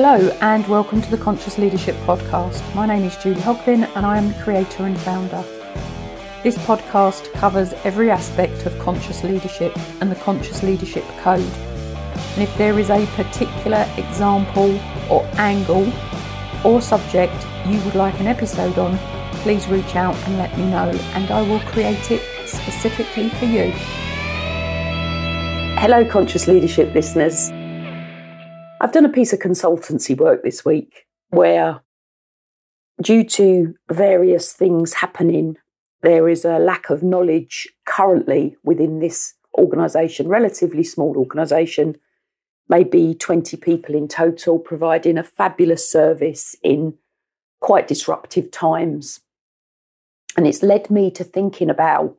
Hello, and welcome to the Conscious Leadership Podcast. My name is Julie Hogbin, and I am the creator and founder. This podcast covers every aspect of conscious leadership and the Conscious Leadership Code. And if there is a particular example or angle or subject you would like an episode on, please reach out and let me know, and I will create it specifically for you. Hello, Conscious Leadership listeners. I've done a piece of consultancy work this week where, due to various things happening, there is a lack of knowledge currently within this organisation, relatively small organisation, maybe 20 people in total, providing a fabulous service in quite disruptive times. And it's led me to thinking about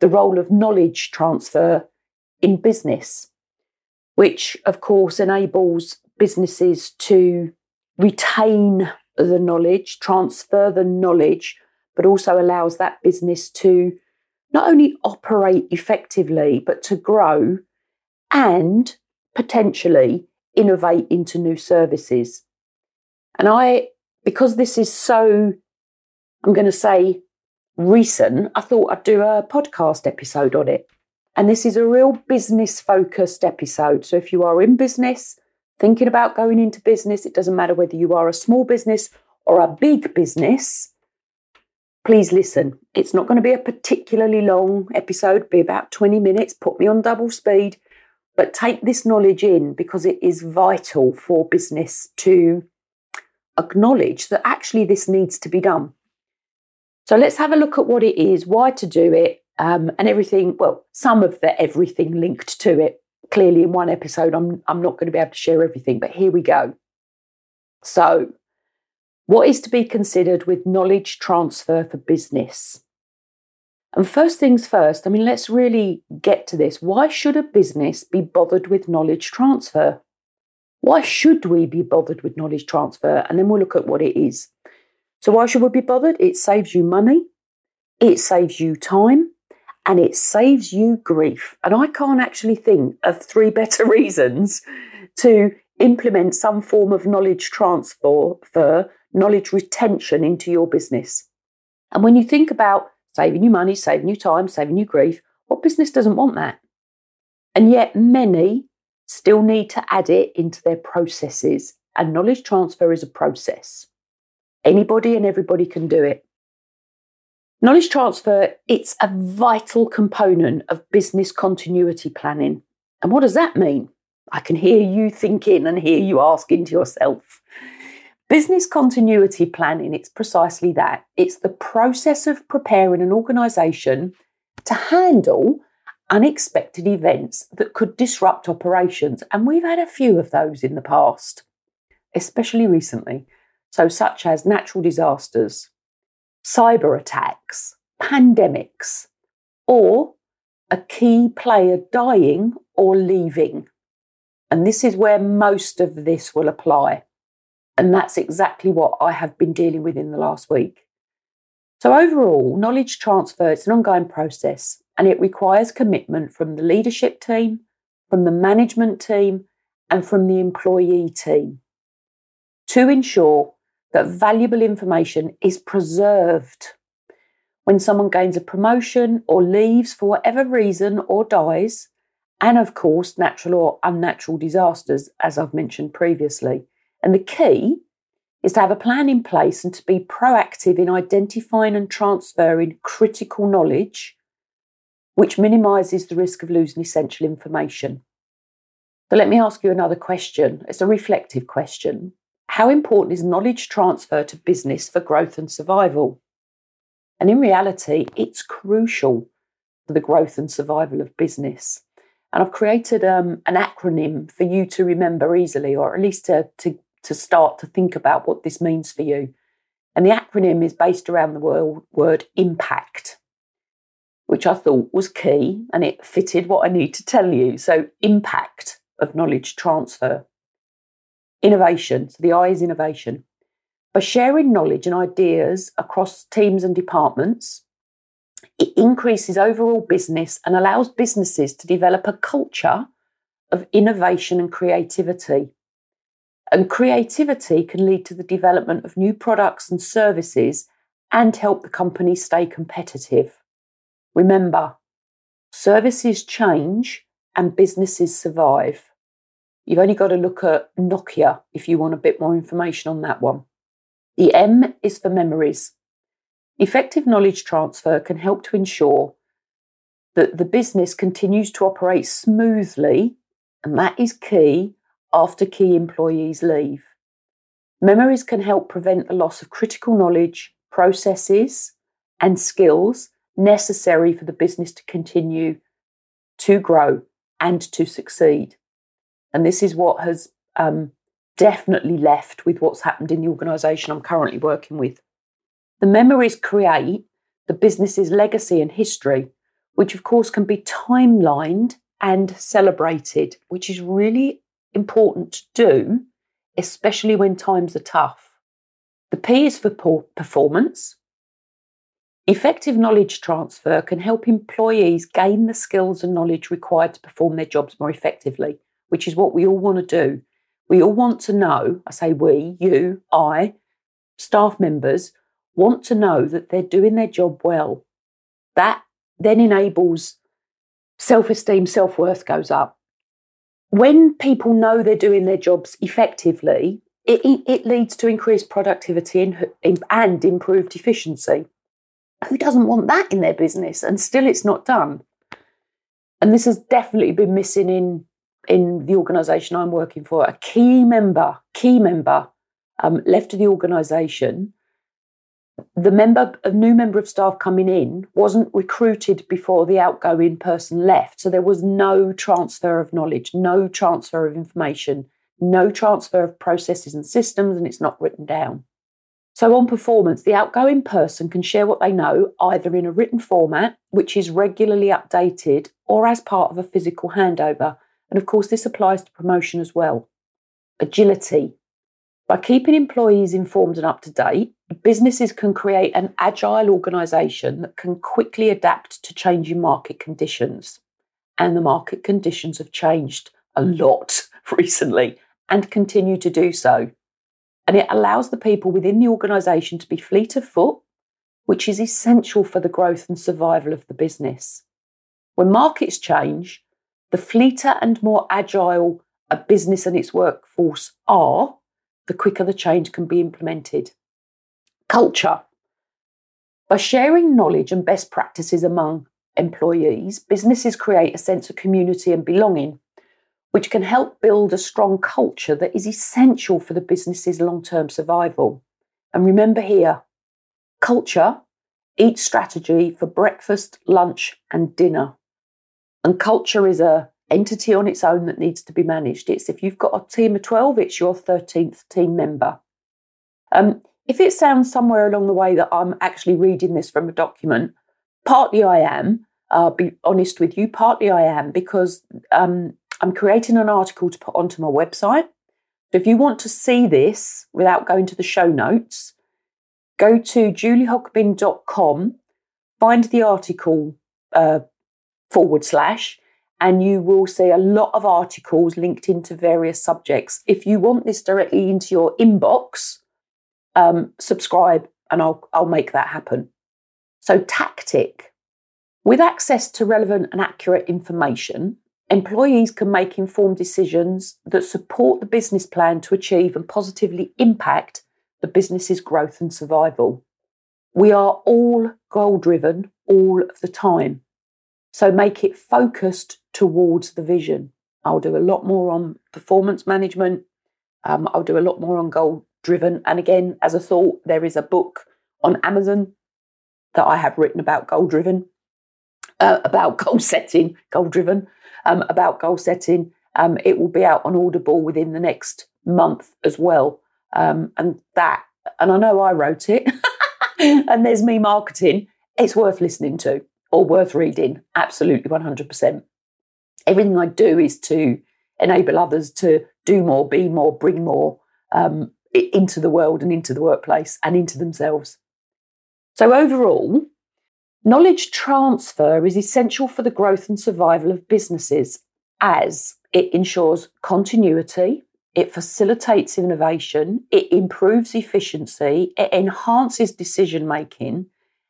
the role of knowledge transfer in business which of course enables businesses to retain the knowledge, transfer the knowledge, but also allows that business to not only operate effectively, but to grow and potentially innovate into new services. And I, because this is so, I'm going to say recent, I thought I'd do a podcast episode on it. And this is a real business focused episode. So if you are in business, thinking about going into business, it doesn't matter whether you are a small business or a big business, please listen. It's not going to be a particularly long episode, be about 20 minutes, put me on double speed, but take this knowledge in because it is vital for business to acknowledge that actually this needs to be done. So let's have a look at what it is, why to do it, um, and everything. Well, some of the everything linked to it. Clearly, in one episode, I'm I'm not going to be able to share everything, but here we go. So, what is to be considered with knowledge transfer for business? And first things first, I mean, let's really get to this. Why should a business be bothered with knowledge transfer? Why should we be bothered with knowledge transfer? And then we'll look at what it is. So, why should we be bothered? It saves you money, it saves you time, and it saves you grief. And I can't actually think of three better reasons to implement some form of knowledge transfer, for knowledge retention into your business. And when you think about saving you money, saving you time, saving you grief, what business doesn't want that? And yet many still need to add it into their processes. And knowledge transfer is a process. Anybody and everybody can do it. Knowledge transfer, it's a vital component of business continuity planning. And what does that mean? I can hear you thinking and hear you asking to yourself. Business continuity planning, it's precisely that. It's the process of preparing an organisation to handle unexpected events that could disrupt operations. And we've had a few of those in the past, especially recently. So, such as natural disasters, cyber attacks, pandemics, or a key player dying or leaving. And this is where most of this will apply. And that's exactly what I have been dealing with in the last week. So, overall, knowledge transfer is an ongoing process and it requires commitment from the leadership team, from the management team, and from the employee team to ensure that valuable information is preserved. When someone gains a promotion or leaves for whatever reason or dies, and of course, natural or unnatural disasters, as I've mentioned previously. And the key is to have a plan in place and to be proactive in identifying and transferring critical knowledge, which minimises the risk of losing essential information. So, let me ask you another question. It's a reflective question. How important is knowledge transfer to business for growth and survival? And in reality, it's crucial for the growth and survival of business. And I've created um, an acronym for you to remember easily, or at least to, to, to start to think about what this means for you. And the acronym is based around the word, word impact, which I thought was key and it fitted what I need to tell you. So, impact of knowledge transfer. Innovation. So the I is innovation. By sharing knowledge and ideas across teams and departments, it increases overall business and allows businesses to develop a culture of innovation and creativity. And creativity can lead to the development of new products and services and help the company stay competitive. Remember, services change and businesses survive. You've only got to look at Nokia if you want a bit more information on that one. The M is for memories. Effective knowledge transfer can help to ensure that the business continues to operate smoothly, and that is key after key employees leave. Memories can help prevent the loss of critical knowledge, processes, and skills necessary for the business to continue to grow and to succeed. And this is what has um, definitely left with what's happened in the organisation I'm currently working with. The memories create the business's legacy and history, which of course can be timelined and celebrated, which is really important to do, especially when times are tough. The P is for performance. Effective knowledge transfer can help employees gain the skills and knowledge required to perform their jobs more effectively, which is what we all want to do. We all want to know, I say we, you, I, staff members, want to know that they're doing their job well. That then enables self esteem, self worth goes up. When people know they're doing their jobs effectively, it, it leads to increased productivity and, and improved efficiency. Who doesn't want that in their business? And still, it's not done. And this has definitely been missing in in the organisation I'm working for. A key member, key member, um, left of the organisation the member a new member of staff coming in wasn't recruited before the outgoing person left. So there was no transfer of knowledge no transfer of information no transfer of processes and systems and it's not written down. So on performance the outgoing person can share what they know either in a written format which is regularly updated or as part of a physical handover and of course this applies to promotion as well agility by keeping employees informed and up to date, businesses can create an agile organisation that can quickly adapt to changing market conditions. And the market conditions have changed a lot recently and continue to do so. And it allows the people within the organisation to be fleet of foot, which is essential for the growth and survival of the business. When markets change, the fleeter and more agile a business and its workforce are, the quicker the change can be implemented. Culture. By sharing knowledge and best practices among employees, businesses create a sense of community and belonging, which can help build a strong culture that is essential for the business's long term survival. And remember here culture eats strategy for breakfast, lunch, and dinner. And culture is a entity on its own that needs to be managed. It's if you've got a team of 12, it's your 13th team member. Um, if it sounds somewhere along the way that I'm actually reading this from a document, partly I am, I'll be honest with you, partly I am because um, I'm creating an article to put onto my website. So if you want to see this without going to the show notes, go to juliehogbin.com, find the article uh, forward slash, and you will see a lot of articles linked into various subjects. If you want this directly into your inbox, um, subscribe and I'll, I'll make that happen. So, tactic. With access to relevant and accurate information, employees can make informed decisions that support the business plan to achieve and positively impact the business's growth and survival. We are all goal driven all of the time. So make it focused towards the vision. I'll do a lot more on performance management. Um, I'll do a lot more on goal driven. And again, as a thought, there is a book on Amazon that I have written about goal driven, uh, about goal setting, goal driven, um, about goal setting. Um, it will be out on Audible within the next month as well. Um, and that, and I know I wrote it, and there's me marketing. It's worth listening to or worth reading. Absolutely 100%. Everything I do is to enable others to do more, be more, bring more um, into the world and into the workplace and into themselves. So, overall, knowledge transfer is essential for the growth and survival of businesses as it ensures continuity, it facilitates innovation, it improves efficiency, it enhances decision making,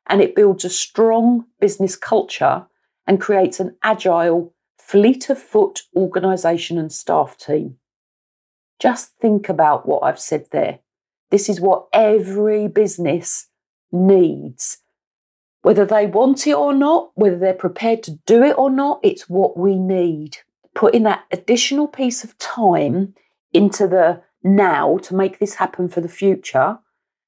and it builds a strong business culture and creates an agile, fleet of foot organisation and staff team. Just think about what I've said there. This is what every business needs. Whether they want it or not, whether they're prepared to do it or not, it's what we need. Putting that additional piece of time into the now to make this happen for the future.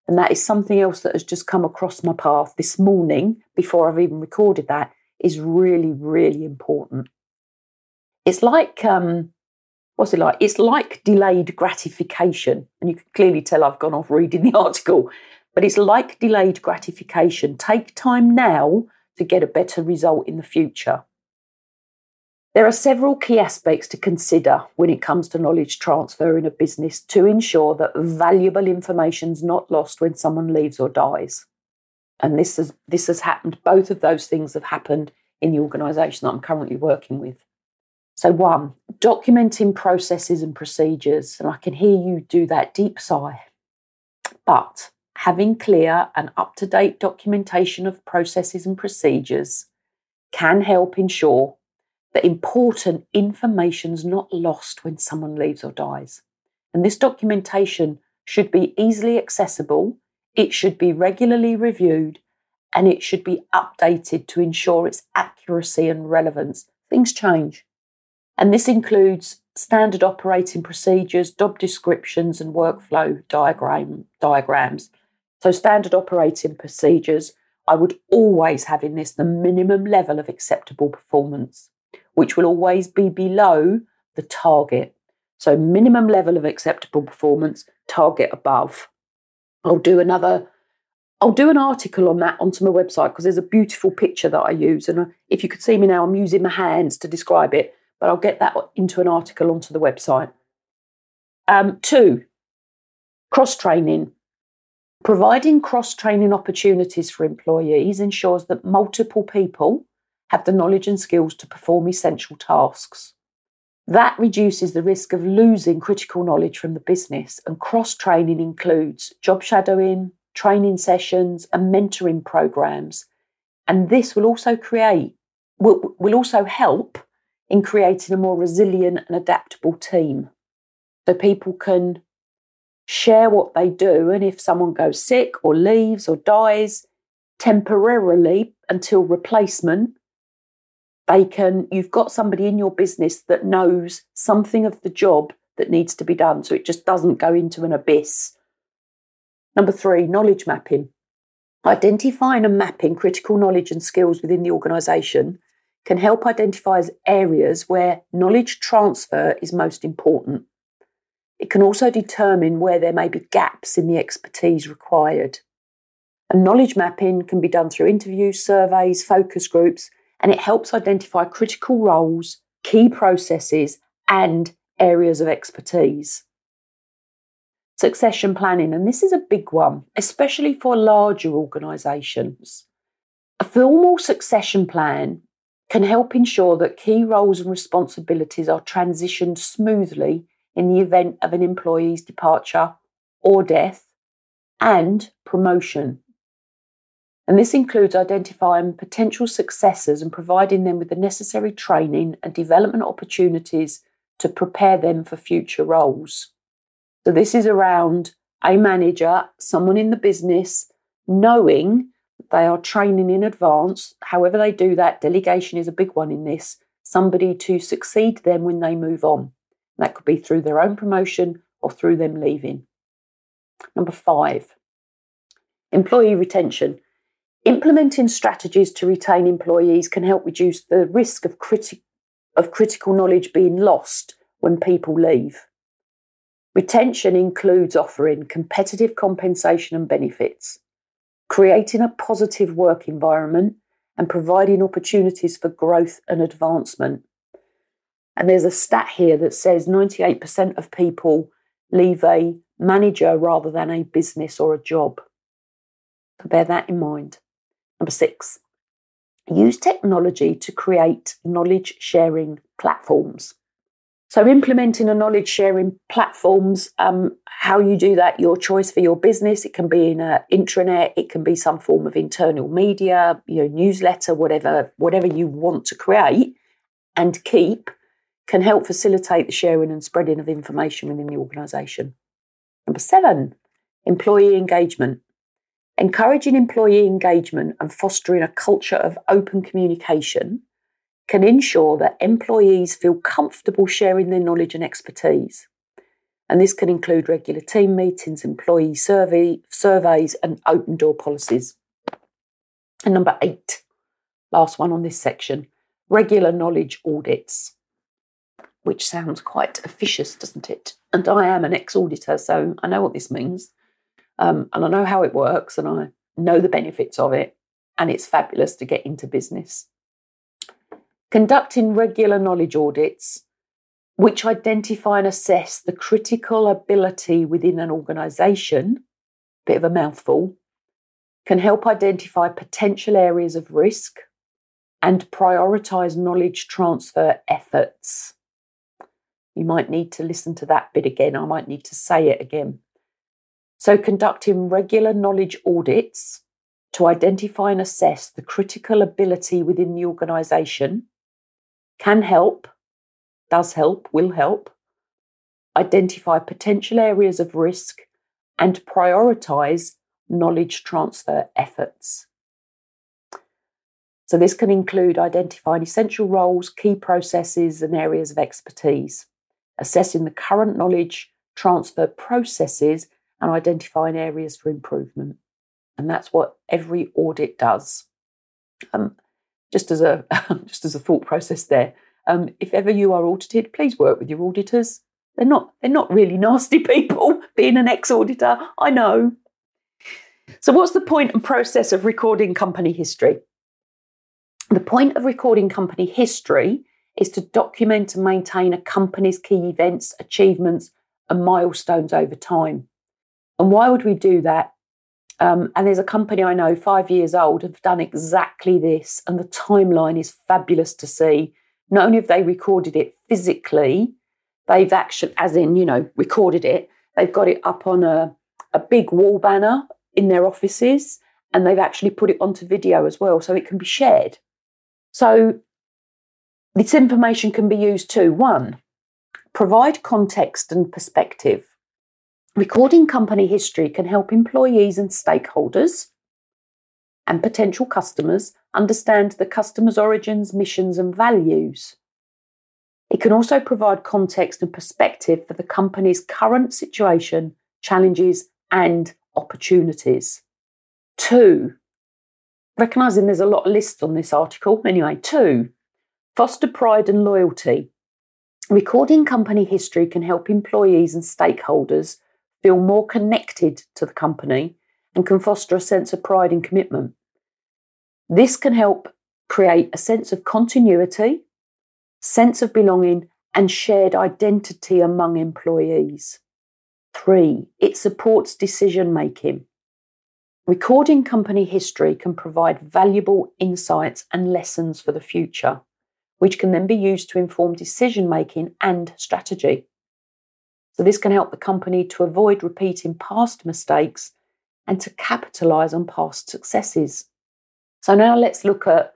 And that is something else that has just come across my path this morning before I've even recorded that is really, really important. It's like, um, what's it like? It's like delayed gratification. And you can clearly tell I've gone off reading the article, but it's like delayed gratification. Take time now to get a better result in the future. There are several key aspects to consider when it comes to knowledge transfer in a business to ensure that valuable information is not lost when someone leaves or dies. And this has, this has happened, both of those things have happened in the organisation that I'm currently working with. So, one, documenting processes and procedures. And I can hear you do that deep sigh. But having clear and up to date documentation of processes and procedures can help ensure that important information is not lost when someone leaves or dies. And this documentation should be easily accessible, it should be regularly reviewed, and it should be updated to ensure its accuracy and relevance. Things change. And this includes standard operating procedures, job descriptions, and workflow diagram, diagrams. So, standard operating procedures, I would always have in this the minimum level of acceptable performance which will always be below the target. So, minimum level of acceptable performance, target above. I'll do another, I'll do an article on that onto my website because there's a beautiful picture that I use. And uh, if you could see me now, I'm using my hands to describe it, but I'll get that into an article onto the website. Um, two, cross training. Providing cross training opportunities for employees ensures that multiple people have the knowledge and skills to perform essential tasks. That reduces the risk of losing critical knowledge from the business, and cross training includes job shadowing, training sessions, and mentoring programs. And this will also create, will, will also help in creating a more resilient and adaptable team. So people can share what they do, and if someone goes sick or leaves or dies temporarily until replacement, they can, you've got somebody in your business that knows something of the job that needs to be done. So it just doesn't go into an abyss. Number three, knowledge mapping. Identifying and mapping critical knowledge and skills within the organisation can help identify areas where knowledge transfer is most important. It can also determine where there may be gaps in the expertise required. And knowledge mapping can be done through interviews, surveys, focus groups, and it helps identify critical roles, key processes, and areas of expertise. Succession planning, and this is a big one, especially for larger organisations. A formal succession plan can help ensure that key roles and responsibilities are transitioned smoothly in the event of an employee's departure or death and promotion. And this includes identifying potential successors and providing them with the necessary training and development opportunities to prepare them for future roles. So, this is around a manager, someone in the business, knowing they are training in advance. However, they do that, delegation is a big one in this, somebody to succeed them when they move on. That could be through their own promotion or through them leaving. Number five, employee retention. Implementing strategies to retain employees can help reduce the risk of, criti- of critical knowledge being lost when people leave. Retention includes offering competitive compensation and benefits, creating a positive work environment, and providing opportunities for growth and advancement. And there's a stat here that says 98% of people leave a manager rather than a business or a job. So bear that in mind. Number six, use technology to create knowledge sharing platforms. So, implementing a knowledge sharing platforms, um, how you do that, your choice for your business. It can be in an intranet, it can be some form of internal media, your newsletter, whatever, whatever you want to create and keep, can help facilitate the sharing and spreading of information within the organisation. Number seven, employee engagement. Encouraging employee engagement and fostering a culture of open communication can ensure that employees feel comfortable sharing their knowledge and expertise. And this can include regular team meetings, employee survey, surveys, and open door policies. And number eight, last one on this section regular knowledge audits, which sounds quite officious, doesn't it? And I am an ex auditor, so I know what this means. Um, and I know how it works, and I know the benefits of it. And it's fabulous to get into business. Conducting regular knowledge audits, which identify and assess the critical ability within an organisation, bit of a mouthful, can help identify potential areas of risk and prioritise knowledge transfer efforts. You might need to listen to that bit again. I might need to say it again. So, conducting regular knowledge audits to identify and assess the critical ability within the organisation can help, does help, will help, identify potential areas of risk and prioritise knowledge transfer efforts. So, this can include identifying essential roles, key processes, and areas of expertise, assessing the current knowledge transfer processes, and identifying areas for improvement. And that's what every audit does. Um, just as a just as a thought process there. Um, if ever you are audited, please work with your auditors. They're not they're not really nasty people. Being an ex auditor, I know. So, what's the point and process of recording company history? The point of recording company history is to document and maintain a company's key events, achievements, and milestones over time. And why would we do that? Um, and there's a company I know, five years old, have done exactly this. And the timeline is fabulous to see. Not only have they recorded it physically, they've actually, as in, you know, recorded it, they've got it up on a, a big wall banner in their offices and they've actually put it onto video as well so it can be shared. So this information can be used to one, provide context and perspective. Recording company history can help employees and stakeholders and potential customers understand the customer's origins, missions, and values. It can also provide context and perspective for the company's current situation, challenges, and opportunities. Two, recognizing there's a lot of lists on this article. Anyway, two, foster pride and loyalty. Recording company history can help employees and stakeholders feel more connected to the company and can foster a sense of pride and commitment. This can help create a sense of continuity, sense of belonging, and shared identity among employees. Three, it supports decision making. Recording company history can provide valuable insights and lessons for the future, which can then be used to inform decision making and strategy. So, this can help the company to avoid repeating past mistakes and to capitalize on past successes. So, now let's look at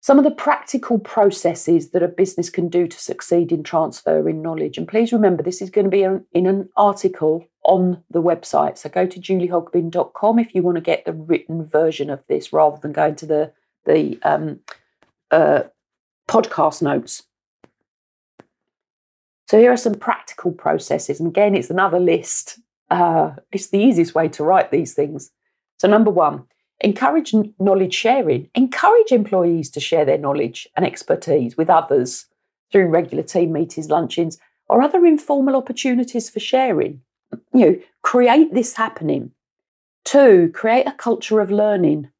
some of the practical processes that a business can do to succeed in transferring knowledge. And please remember, this is going to be in an article on the website. So, go to juliehogbin.com if you want to get the written version of this rather than going to the, the um, uh, podcast notes. So here are some practical processes. And again, it's another list. Uh, it's the easiest way to write these things. So, number one, encourage knowledge sharing. Encourage employees to share their knowledge and expertise with others through regular team meetings, luncheons, or other informal opportunities for sharing. You know, create this happening. Two, create a culture of learning.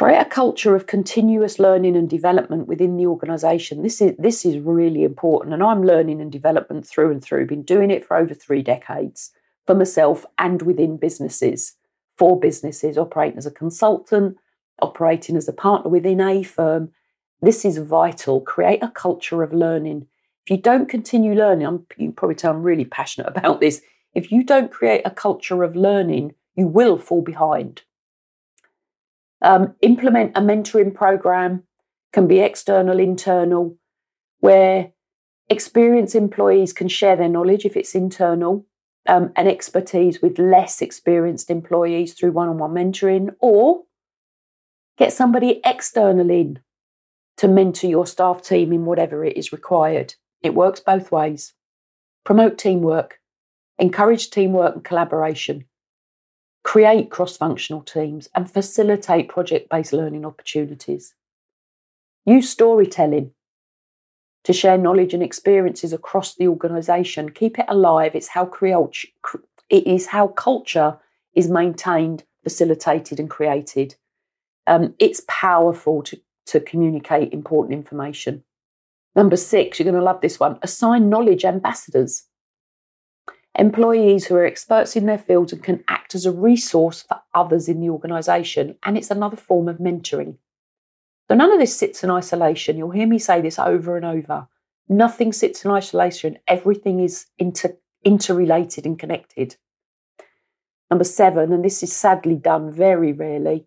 Create a culture of continuous learning and development within the organisation. This is this is really important, and I'm learning and development through and through. Been doing it for over three decades for myself and within businesses, for businesses operating as a consultant, operating as a partner within a firm. This is vital. Create a culture of learning. If you don't continue learning, I'm, you probably tell I'm really passionate about this. If you don't create a culture of learning, you will fall behind. Um, implement a mentoring program, can be external, internal, where experienced employees can share their knowledge if it's internal um, and expertise with less experienced employees through one on one mentoring, or get somebody external in to mentor your staff team in whatever it is required. It works both ways. Promote teamwork, encourage teamwork and collaboration, create cross functional teams, and facilitate project based learning opportunities. Use storytelling to share knowledge and experiences across the organisation. Keep it alive. It's how create, it is how culture is maintained, facilitated, and created. Um, it's powerful to, to communicate important information. Number six, you're going to love this one assign knowledge ambassadors. Employees who are experts in their fields and can act as a resource for others in the organisation. And it's another form of mentoring. So none of this sits in isolation. You'll hear me say this over and over. Nothing sits in isolation. Everything is inter- interrelated and connected. Number seven, and this is sadly done very rarely,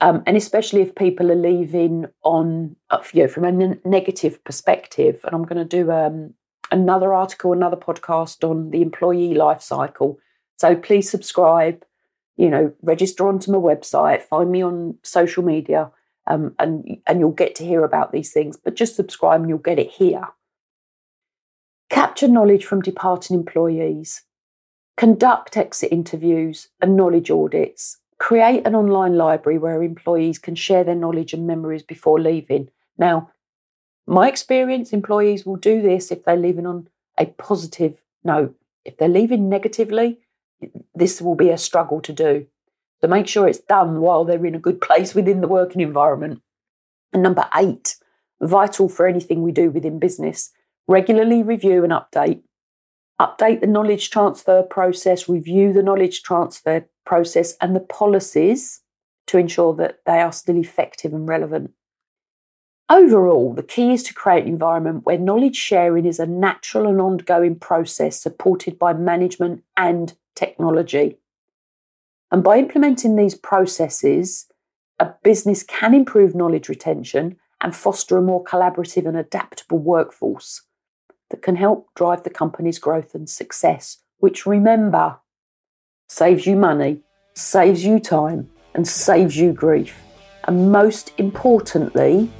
um, and especially if people are leaving on, uh, you know, from a n- negative perspective. And I'm going to do um, another article, another podcast on the employee life cycle. So please subscribe, you know, register onto my website, find me on social media, um, and, and you'll get to hear about these things. But just subscribe and you'll get it here. Capture knowledge from departing employees. Conduct exit interviews and knowledge audits create an online library where employees can share their knowledge and memories before leaving. Now, my experience, employees will do this if they're leaving on a positive note. If they're leaving negatively, this will be a struggle to do. So make sure it's done while they're in a good place within the working environment. And number eight, vital for anything we do within business, regularly review and update. Update the knowledge transfer process, review the knowledge transfer process and the policies to ensure that they are still effective and relevant. Overall, the key is to create an environment where knowledge sharing is a natural and ongoing process supported by management and technology. And by implementing these processes, a business can improve knowledge retention and foster a more collaborative and adaptable workforce that can help drive the company's growth and success, which remember saves you money, saves you time, and saves you grief. And most importantly,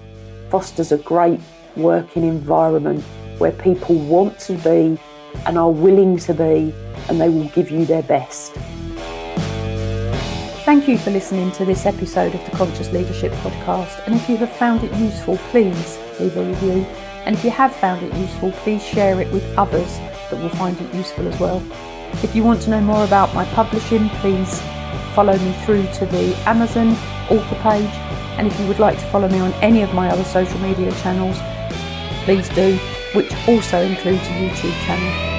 fosters a great working environment where people want to be and are willing to be, and they will give you their best. Thank you for listening to this episode of the Conscious Leadership Podcast. And if you have found it useful, please leave a review. And if you have found it useful, please share it with others that will find it useful as well. If you want to know more about my publishing, please follow me through to the Amazon author page. And if you would like to follow me on any of my other social media channels, please do, which also includes a YouTube channel.